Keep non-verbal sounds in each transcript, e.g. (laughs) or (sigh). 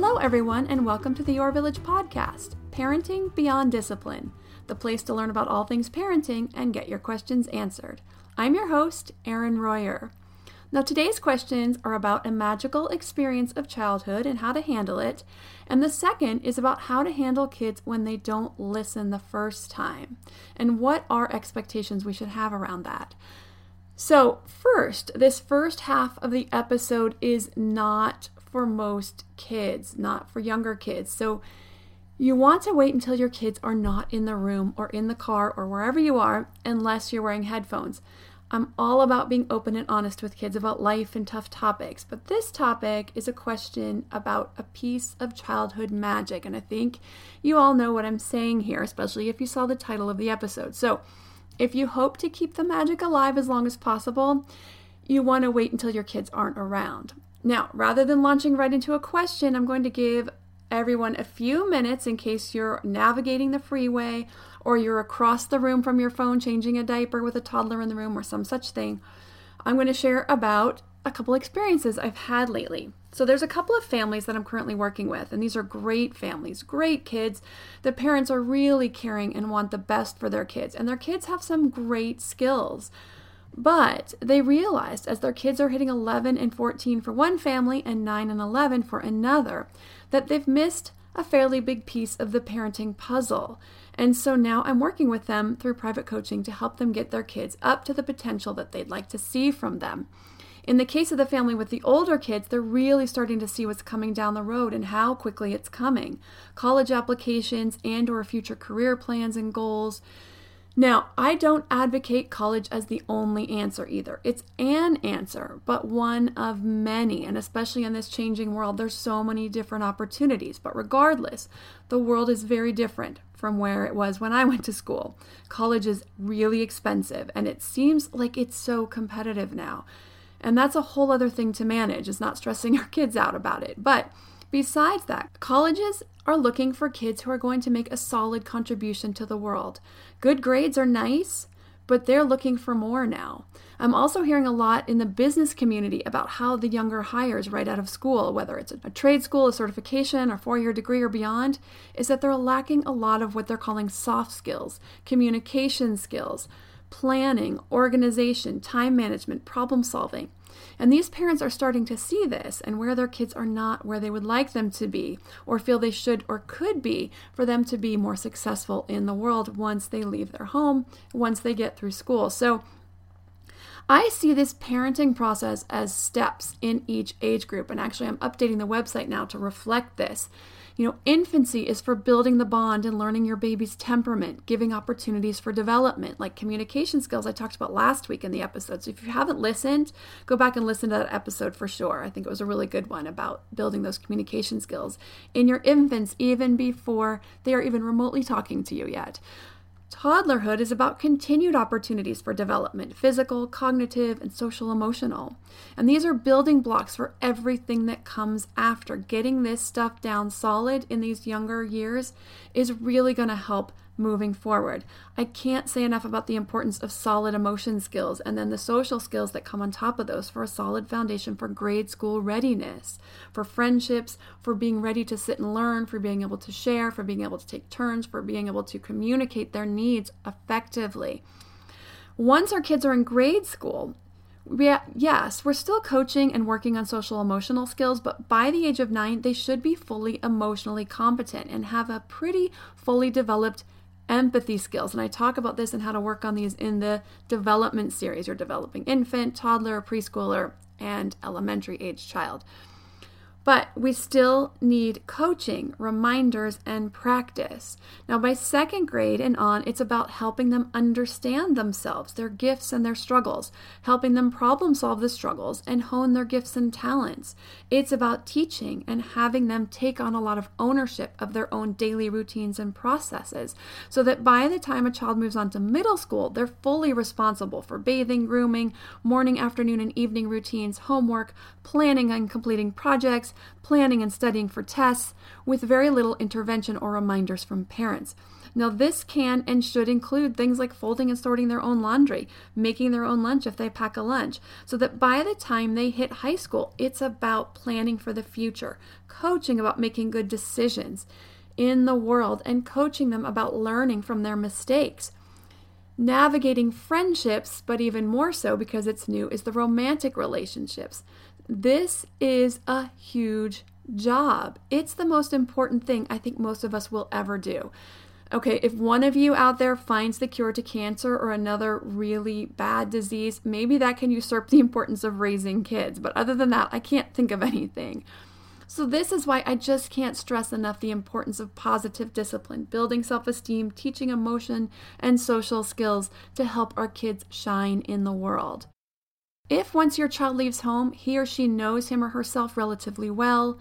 Hello, everyone, and welcome to the Your Village podcast, Parenting Beyond Discipline, the place to learn about all things parenting and get your questions answered. I'm your host, Erin Royer. Now, today's questions are about a magical experience of childhood and how to handle it, and the second is about how to handle kids when they don't listen the first time, and what are expectations we should have around that. So, first, this first half of the episode is not for most kids, not for younger kids. So you want to wait until your kids are not in the room or in the car or wherever you are, unless you're wearing headphones. I'm all about being open and honest with kids about life and tough topics, but this topic is a question about a piece of childhood magic. And I think you all know what I'm saying here, especially if you saw the title of the episode. So, if you hope to keep the magic alive as long as possible, you want to wait until your kids aren't around. Now, rather than launching right into a question, I'm going to give everyone a few minutes in case you're navigating the freeway or you're across the room from your phone changing a diaper with a toddler in the room or some such thing. I'm going to share about a couple experiences I've had lately. So, there's a couple of families that I'm currently working with, and these are great families, great kids. The parents are really caring and want the best for their kids, and their kids have some great skills. But they realized as their kids are hitting 11 and 14 for one family and 9 and 11 for another, that they've missed a fairly big piece of the parenting puzzle. And so now I'm working with them through private coaching to help them get their kids up to the potential that they'd like to see from them. In the case of the family with the older kids, they're really starting to see what's coming down the road and how quickly it's coming. College applications and or future career plans and goals. Now, I don't advocate college as the only answer either. It's an answer, but one of many. And especially in this changing world, there's so many different opportunities. But regardless, the world is very different from where it was when I went to school. College is really expensive, and it seems like it's so competitive now. And that's a whole other thing to manage, is not stressing (laughs) our kids out about it. But Besides that, colleges are looking for kids who are going to make a solid contribution to the world. Good grades are nice, but they're looking for more now. I'm also hearing a lot in the business community about how the younger hires right out of school, whether it's a trade school, a certification, or four year degree or beyond, is that they're lacking a lot of what they're calling soft skills, communication skills, planning, organization, time management, problem solving. And these parents are starting to see this and where their kids are not where they would like them to be or feel they should or could be for them to be more successful in the world once they leave their home, once they get through school. So I see this parenting process as steps in each age group. And actually, I'm updating the website now to reflect this. You know, infancy is for building the bond and learning your baby's temperament, giving opportunities for development, like communication skills I talked about last week in the episode. So if you haven't listened, go back and listen to that episode for sure. I think it was a really good one about building those communication skills in your infants, even before they are even remotely talking to you yet. Toddlerhood is about continued opportunities for development physical, cognitive, and social emotional. And these are building blocks for everything that comes after. Getting this stuff down solid in these younger years is really going to help moving forward. I can't say enough about the importance of solid emotion skills and then the social skills that come on top of those for a solid foundation for grade school readiness, for friendships, for being ready to sit and learn, for being able to share, for being able to take turns, for being able to communicate their needs effectively. Once our kids are in grade school, we, yes, we're still coaching and working on social emotional skills, but by the age of nine, they should be fully emotionally competent and have a pretty fully developed empathy skills. And I talk about this and how to work on these in the development series. You're developing infant, toddler, preschooler, and elementary age child. But we still need coaching, reminders, and practice. Now, by second grade and on, it's about helping them understand themselves, their gifts, and their struggles, helping them problem solve the struggles and hone their gifts and talents. It's about teaching and having them take on a lot of ownership of their own daily routines and processes so that by the time a child moves on to middle school, they're fully responsible for bathing, grooming, morning, afternoon, and evening routines, homework, planning and completing projects planning and studying for tests, with very little intervention or reminders from parents. Now, this can and should include things like folding and sorting their own laundry, making their own lunch if they pack a lunch, so that by the time they hit high school, it's about planning for the future, coaching about making good decisions in the world, and coaching them about learning from their mistakes. Navigating friendships, but even more so because it's new, is the romantic relationships. This is a huge job. It's the most important thing I think most of us will ever do. Okay, if one of you out there finds the cure to cancer or another really bad disease, maybe that can usurp the importance of raising kids. But other than that, I can't think of anything. So, this is why I just can't stress enough the importance of positive discipline, building self esteem, teaching emotion and social skills to help our kids shine in the world. If once your child leaves home, he or she knows him or herself relatively well,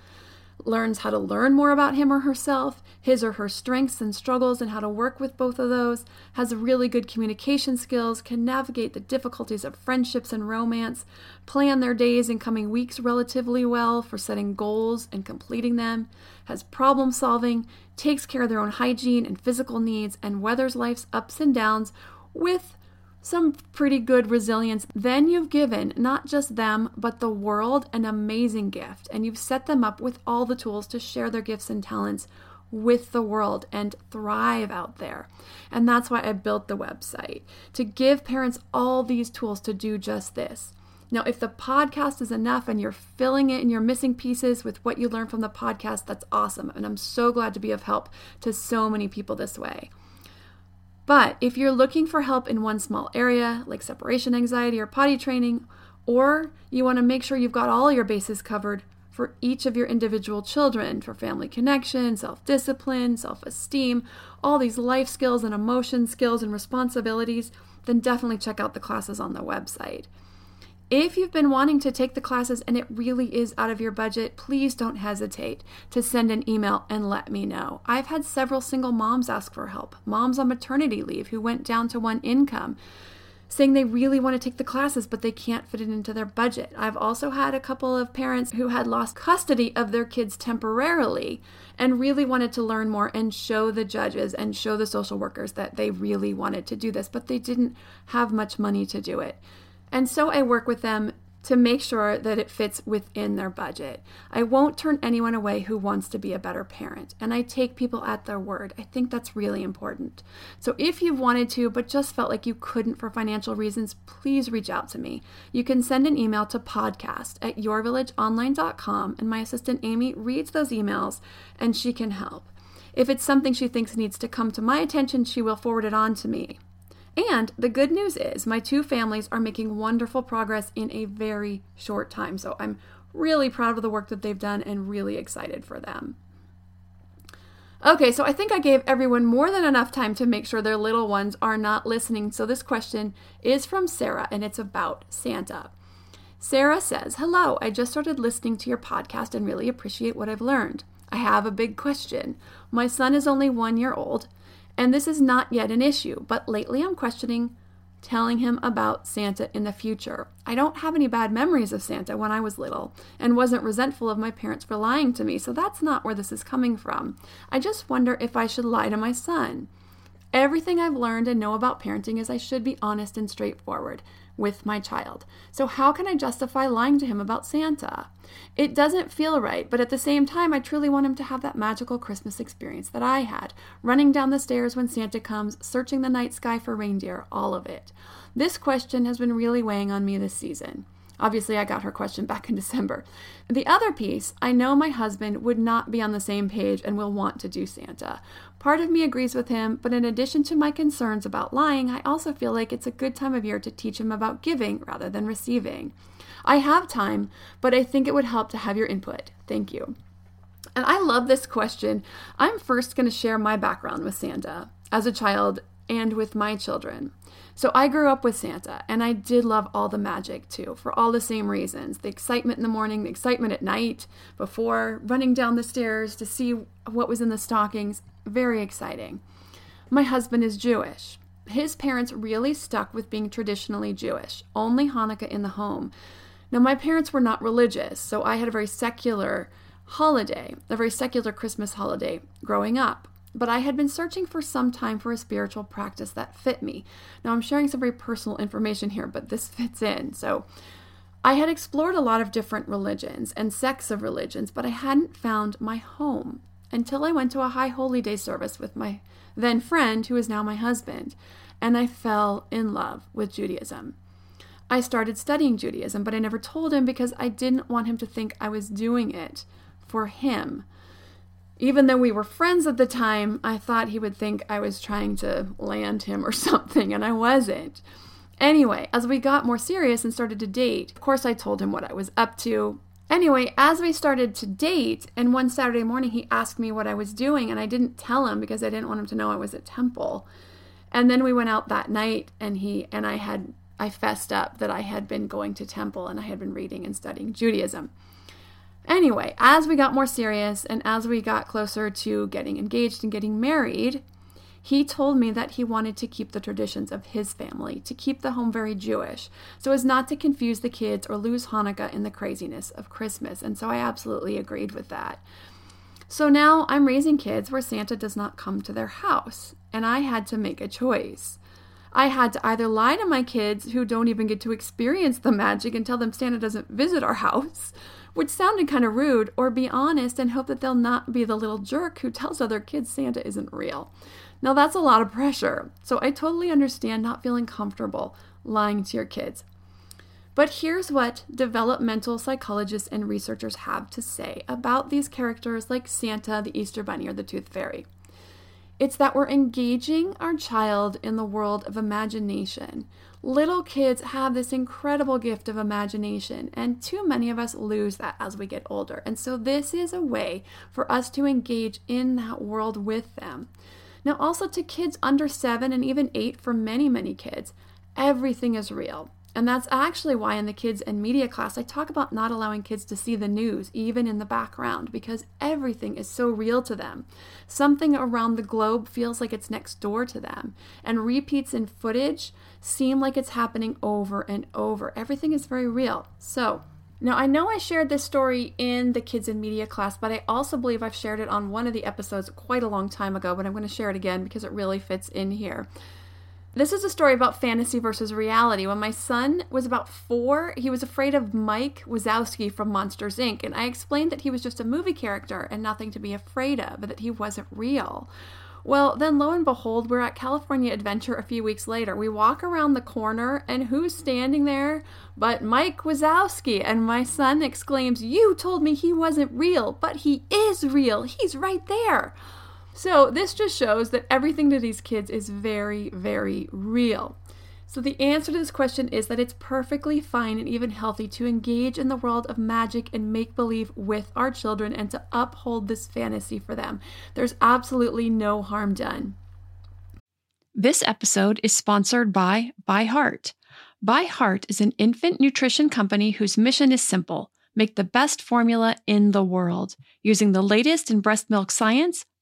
learns how to learn more about him or herself, his or her strengths and struggles, and how to work with both of those, has really good communication skills, can navigate the difficulties of friendships and romance, plan their days and coming weeks relatively well for setting goals and completing them, has problem solving, takes care of their own hygiene and physical needs, and weathers life's ups and downs with some pretty good resilience, then you've given not just them, but the world an amazing gift. And you've set them up with all the tools to share their gifts and talents with the world and thrive out there. And that's why I built the website to give parents all these tools to do just this. Now, if the podcast is enough and you're filling it and you're missing pieces with what you learned from the podcast, that's awesome. And I'm so glad to be of help to so many people this way. But if you're looking for help in one small area, like separation anxiety or potty training, or you want to make sure you've got all your bases covered for each of your individual children for family connection, self discipline, self esteem, all these life skills and emotion skills and responsibilities, then definitely check out the classes on the website. If you've been wanting to take the classes and it really is out of your budget, please don't hesitate to send an email and let me know. I've had several single moms ask for help, moms on maternity leave who went down to one income, saying they really want to take the classes but they can't fit it into their budget. I've also had a couple of parents who had lost custody of their kids temporarily and really wanted to learn more and show the judges and show the social workers that they really wanted to do this, but they didn't have much money to do it. And so I work with them to make sure that it fits within their budget. I won't turn anyone away who wants to be a better parent, and I take people at their word. I think that's really important. So if you've wanted to but just felt like you couldn't for financial reasons, please reach out to me. You can send an email to podcast at yourvillageonline.com, and my assistant Amy reads those emails and she can help. If it's something she thinks needs to come to my attention, she will forward it on to me. And the good news is, my two families are making wonderful progress in a very short time. So I'm really proud of the work that they've done and really excited for them. Okay, so I think I gave everyone more than enough time to make sure their little ones are not listening. So this question is from Sarah and it's about Santa. Sarah says, Hello, I just started listening to your podcast and really appreciate what I've learned. I have a big question. My son is only one year old and this is not yet an issue, but lately I'm questioning telling him about Santa in the future. I don't have any bad memories of Santa when I was little and wasn't resentful of my parents for lying to me, so that's not where this is coming from. I just wonder if I should lie to my son. Everything I've learned and know about parenting is I should be honest and straightforward. With my child. So, how can I justify lying to him about Santa? It doesn't feel right, but at the same time, I truly want him to have that magical Christmas experience that I had running down the stairs when Santa comes, searching the night sky for reindeer, all of it. This question has been really weighing on me this season. Obviously, I got her question back in December. The other piece, I know my husband would not be on the same page and will want to do Santa. Part of me agrees with him, but in addition to my concerns about lying, I also feel like it's a good time of year to teach him about giving rather than receiving. I have time, but I think it would help to have your input. Thank you. And I love this question. I'm first going to share my background with Santa as a child and with my children. So I grew up with Santa, and I did love all the magic too, for all the same reasons the excitement in the morning, the excitement at night, before running down the stairs to see what was in the stockings. Very exciting. My husband is Jewish. His parents really stuck with being traditionally Jewish, only Hanukkah in the home. Now, my parents were not religious, so I had a very secular holiday, a very secular Christmas holiday growing up but I had been searching for some time for a spiritual practice that fit me. Now, I'm sharing some very personal information here, but this (laughs) fits in. So, I had explored a lot of different religions and sects of religions, but I hadn't found my home until I went to a high holy day service with my then friend, who is now my husband, and I fell in love with Judaism. I started studying Judaism, but I never told him because I didn't want him to think I was doing it for him. Even though we were friends at the time, I thought he would think I was trying to land him or (laughs) something, and I wasn't. Anyway, as we got more serious and started to date, of course, I told him what I was up to. Anyway, as we started to date, and one Saturday morning he asked me what I was doing, and I didn't tell him because I didn't want him to know I was at temple. And then we went out that night, and he and I had I fessed up that I had been going to temple and I had been reading and studying Judaism. Anyway, as we got more serious and as we got closer to getting engaged and getting married, he told me that he wanted to keep the traditions of his family, to keep the home very Jewish, so as not to confuse the kids or lose Hanukkah in the craziness of Christmas. And so I absolutely agreed with that. So now I'm raising kids where Santa does not come to their house, and I had to make a choice. I had to either lie to my kids who don't even get to experience the magic and tell them Santa doesn't visit our (laughs) house, which sounded kind of rude, or be honest and hope that they'll not be the little jerk who tells other kids Santa isn't real. Now, that's a lot of pressure, so I totally understand not feeling comfortable lying to your kids. But here's what developmental psychologists and researchers have to say about these characters like Santa, the Easter Bunny, or the Tooth Fairy. It's that we're engaging our child in the world of imagination. Little kids have this incredible gift of imagination, and too many of us lose that as we get older. And so, this is a way for us to engage in that world with them. Now, also to kids under seven and even eight, for many, many kids, everything is real. And that's actually why in the kids and media class, I talk about not allowing kids to see the news, even in the background, because everything is so real to them. Something around the globe feels like it's next door to them, and repeats in footage seem like it's happening over and over. Everything is very real. So, now, I know I shared this story in the kids and media class, but I also believe I've shared it on one of the episodes quite a long time ago, but I'm going to share it again because it really fits in here. This is a story about fantasy versus reality. When my son was about four, he was afraid of Mike Wazowski from Monsters Inc., and I explained that he was just a movie character and nothing to be afraid of, that he wasn't real. Well, then lo and behold, we're at California Adventure a few weeks later. We walk around the corner, and who's standing there but Mike Wazowski? And my son exclaims, You told me he wasn't real, but he is real. He's right there. So, this just shows that everything to these kids is very, very real. So, the answer to this question is that it's perfectly fine and even healthy to engage in the world of magic and make believe with our children and to uphold this fantasy for them. There's absolutely no harm done. This episode is sponsored by ByHeart. ByHeart is an infant nutrition company whose mission is simple make the best formula in the world. Using the latest in breast milk science,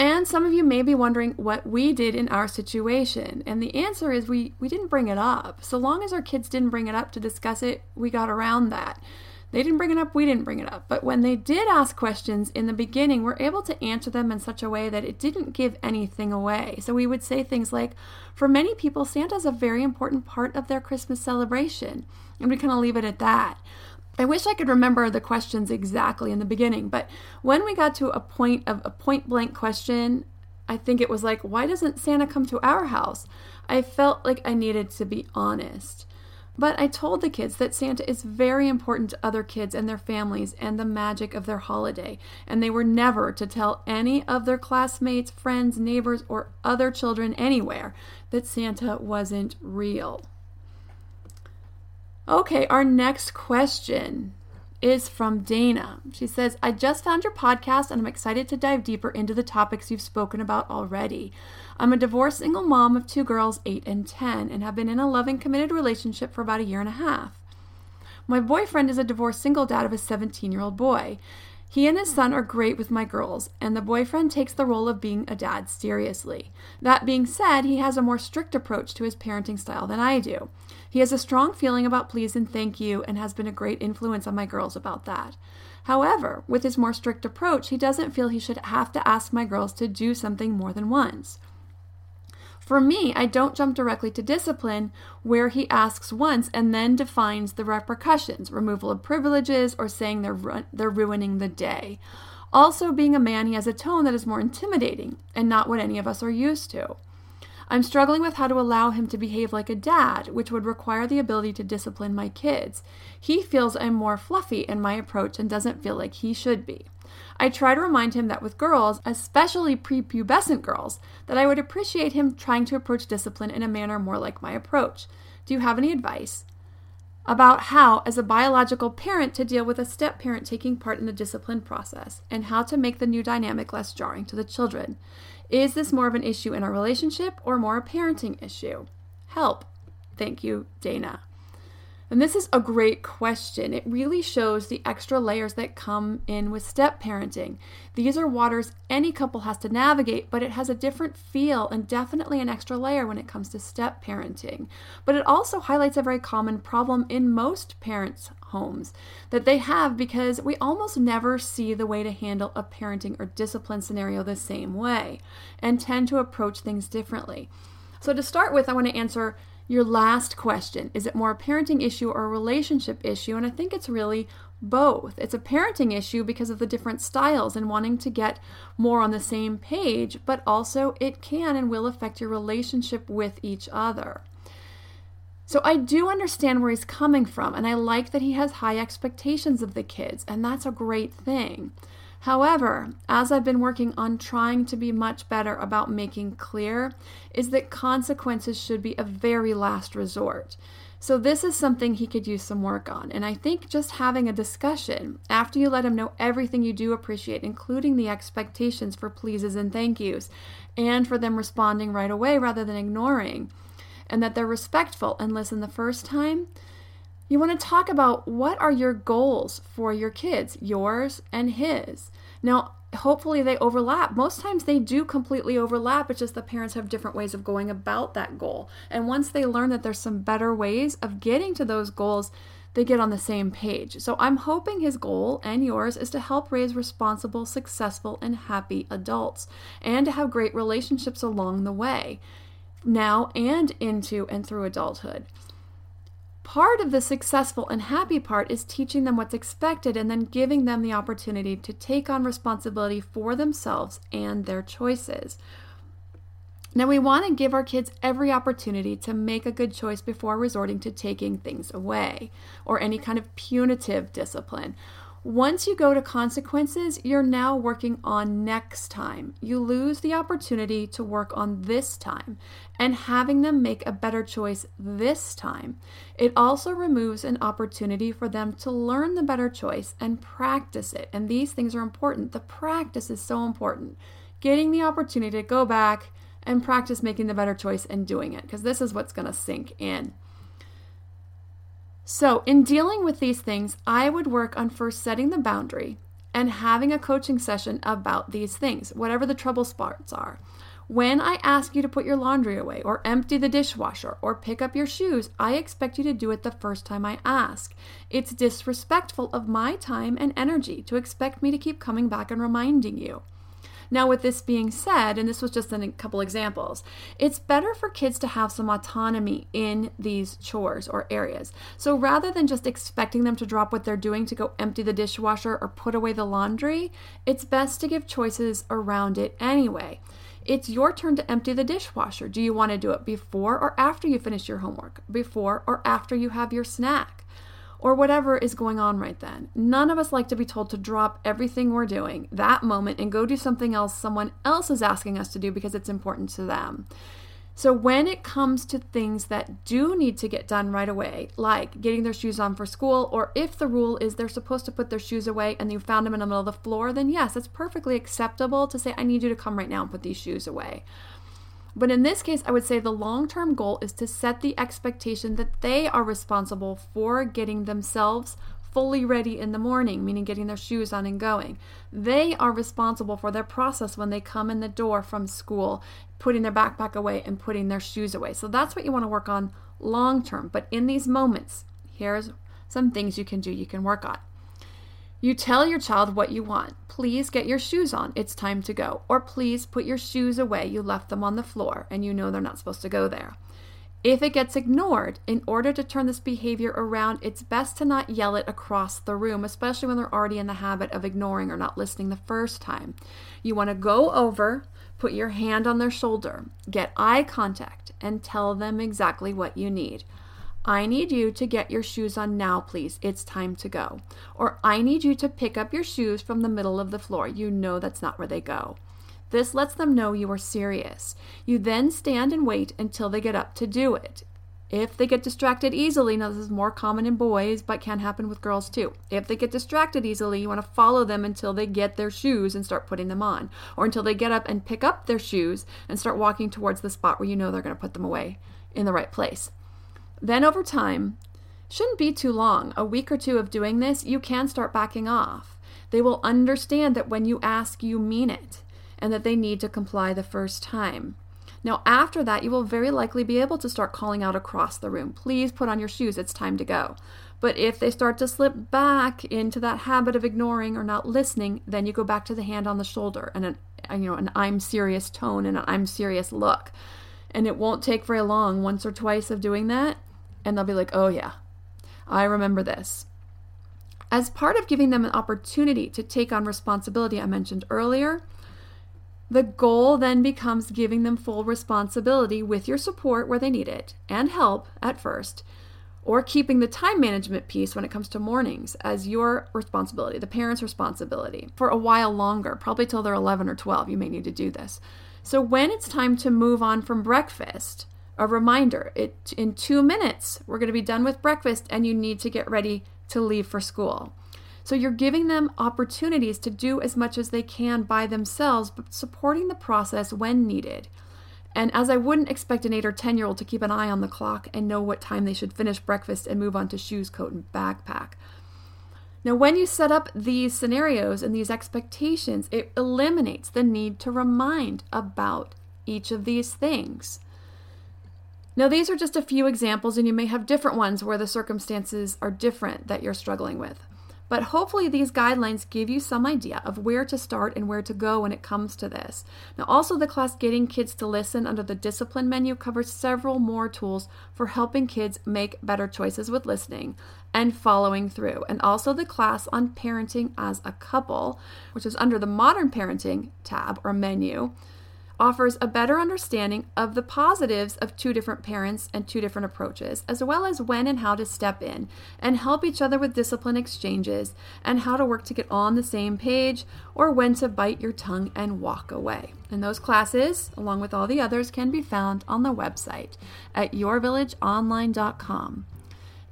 And some of you may be wondering what we did in our situation. And the answer is we, we didn't bring it up. So long as our kids didn't bring it up to discuss it, we got around that. They didn't bring it up, we didn't bring it up. But when they did ask questions in the beginning, we're able to answer them in such a way that it didn't give anything away. So we would say things like, for many people, Santa's a very important part of their Christmas celebration. And we kind of leave it at that. I wish I could remember the questions exactly in the beginning, but when we got to a point of a point blank question, I think it was like, why doesn't Santa come to our house? I felt like I needed to be honest. But I told the kids that Santa is very important to other kids and their families and the magic of their holiday, and they were never to tell any of their classmates, friends, neighbors, or other children anywhere that Santa wasn't real. Okay, our next question is from Dana. She says, I just found your podcast and I'm excited to dive deeper into the topics you've spoken about already. I'm a divorced single mom of two girls, 8 and 10, and have been in a loving, committed relationship for about a year and a half. My boyfriend is a divorced single dad of a 17 year old boy. He and his son are great with my girls, and the boyfriend takes the role of being a dad seriously. That being said, he has a more strict approach to his parenting style than I do. He has a strong feeling about please and thank you and has been a great influence on my girls about that. However, with his more strict approach, he doesn't feel he should have to ask my girls to do something more than once. For me, I don't jump directly to discipline where he asks once and then defines the repercussions removal of privileges or saying they're, ru- they're ruining the day. Also, being a man, he has a tone that is more intimidating and not what any of us are used to. I'm struggling with how to allow him to behave like a dad, which would require the ability to discipline my kids. He feels I'm more fluffy in my approach and doesn't feel like he should be. I try to remind him that with girls, especially prepubescent girls, that I would appreciate him trying to approach discipline in a manner more like my approach. Do you have any advice about how, as a biological parent, to deal with a step parent taking part in the discipline process and how to make the new dynamic less jarring to the children? Is this more of an issue in our relationship or more a parenting issue? Help. Thank you, Dana. And this is a great question. It really shows the extra layers that come in with step parenting. These are waters any couple has to navigate, but it has a different feel and definitely an extra layer when it comes to step parenting. But it also highlights a very common problem in most parents' homes that they have because we almost never see the way to handle a parenting or discipline scenario the same way and tend to approach things differently. So, to start with, I want to answer your last question is it more a parenting issue or a relationship issue? And I think it's really both. It's a parenting issue because of the different styles and wanting to get more on the same page, but also it can and will affect your relationship with each other. So I do understand where he's coming from, and I like that he has high expectations of the kids, and that's a great thing. However, as I've been working on trying to be much better about making clear, is that consequences should be a very last resort. So, this is something he could use some work on. And I think just having a discussion after you let him know everything you do appreciate, including the expectations for pleases and thank yous, and for them responding right away rather than ignoring, and that they're respectful and listen the first time, you want to talk about what are your goals for your kids, yours and his. Now, hopefully they overlap. Most times they do completely overlap. It's just the parents have different ways of going about that goal. And once they learn that there's some better ways of getting to those goals, they get on the same page. So I'm hoping his goal and yours is to help raise responsible, successful, and happy adults and to have great relationships along the way, now and into and through adulthood. Part of the successful and happy part is teaching them what's expected and then giving them the opportunity to take on responsibility for themselves and their choices. Now, we want to give our kids every opportunity to make a good choice before resorting to taking things away or any kind of punitive discipline. Once you go to consequences, you're now working on next time. You lose the opportunity to work on this time and having them make a better choice this time. It also removes an opportunity for them to learn the better choice and practice it. And these things are important. The practice is so important. Getting the opportunity to go back and practice making the better choice and doing it because this is what's going to sink in. So, in dealing with these things, I would work on first setting the boundary and having a coaching session about these things, whatever the trouble spots are. When I ask you to put your laundry away, or empty the dishwasher, or pick up your shoes, I expect you to do it the first time I ask. It's disrespectful of my time and energy to expect me to keep coming back and reminding you. Now, with this being said, and this was just a couple examples, it's better for kids to have some autonomy in these chores or areas. So rather than just expecting them to drop what they're doing to go empty the dishwasher or put away the laundry, it's best to give choices around it anyway. It's your turn to empty the dishwasher. Do you want to do it before or after you finish your homework? Before or after you have your snack? Or whatever is going on right then. None of us like to be told to drop everything we're doing that moment and go do something else someone else is asking us to do because it's important to them. So, when it comes to things that do need to get done right away, like getting their shoes on for school, or if the rule is they're supposed to put their shoes away and you found them in the middle of the floor, then yes, it's perfectly acceptable to say, I need you to come right now and put these shoes away. But in this case, I would say the long term goal is to set the expectation that they are responsible for getting themselves fully ready in the morning, meaning getting their shoes on and going. They are responsible for their process when they come in the door from school, putting their backpack away and putting their shoes away. So that's what you want to work on long term. But in these moments, here's some things you can do, you can work on. You tell your child what you want. Please get your shoes on. It's time to go. Or please put your shoes away. You left them on the floor and you know they're not supposed to go there. If it gets ignored, in order to turn this behavior around, it's best to not yell it across the room, especially when they're already in the habit of ignoring or not listening the first time. You want to go over, put your hand on their shoulder, get eye contact, and tell them exactly what you need. I need you to get your shoes on now, please. It's time to go. Or I need you to pick up your shoes from the middle of the floor. You know that's not where they go. This lets them know you are serious. You then stand and wait until they get up to do it. If they get distracted easily, now this is more common in boys, but can happen with girls too. If they get distracted easily, you want to follow them until they get their shoes and start putting them on, or until they get up and pick up their shoes and start walking towards the spot where you know they're going to put them away in the right place. Then over time, shouldn't be too long, a week or two of doing this, you can start backing off. They will understand that when you ask, you mean it, and that they need to comply the first time. Now, after that, you will very likely be able to start calling out across the room, please put on your shoes, it's time to go. But if they start to slip back into that habit of ignoring or not listening, then you go back to the hand on the shoulder and an, you know, an I'm serious tone and an I'm serious look. And it won't take very long, once or twice of doing that, and they'll be like, oh, yeah, I remember this. As part of giving them an opportunity to take on responsibility I mentioned earlier, the goal then becomes giving them full responsibility with your support where they need it and help at first, or keeping the time management piece when it comes to mornings as your responsibility, the parent's responsibility, for a while longer, probably till they're 11 or 12. You may need to do this. So when it's time to move on from breakfast, a reminder it in 2 minutes we're going to be done with breakfast and you need to get ready to leave for school. So you're giving them opportunities to do as much as they can by themselves, but supporting the process when needed. And as I wouldn't expect an 8 or 10 year old to keep an eye on the clock and know what time they should finish breakfast and move on to shoes, coat, and backpack. Now, when you set up these scenarios and these expectations, it eliminates the need to remind about each of these things. Now, these are just a few examples, and you may have different ones where the circumstances are different that you're struggling with. But hopefully, these guidelines give you some idea of where to start and where to go when it comes to this. Now, also, the class Getting Kids to Listen under the Discipline menu covers several more tools for helping kids make better choices with listening and following through. And also, the class on parenting as a couple, which is under the Modern Parenting tab or menu offers a better understanding of the positives of two different parents and two different approaches, as well as when and how to step in and help each other with discipline exchanges and how to work to get on the same page or when to bite your tongue and walk away. And those classes, along with all the others, can be found on the website at yourvillageonline.com.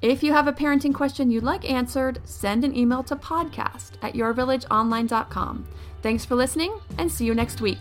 If you have a parenting question you'd like answered, send an email to podcast at yourvillageonline.com. Thanks for listening and see you next week.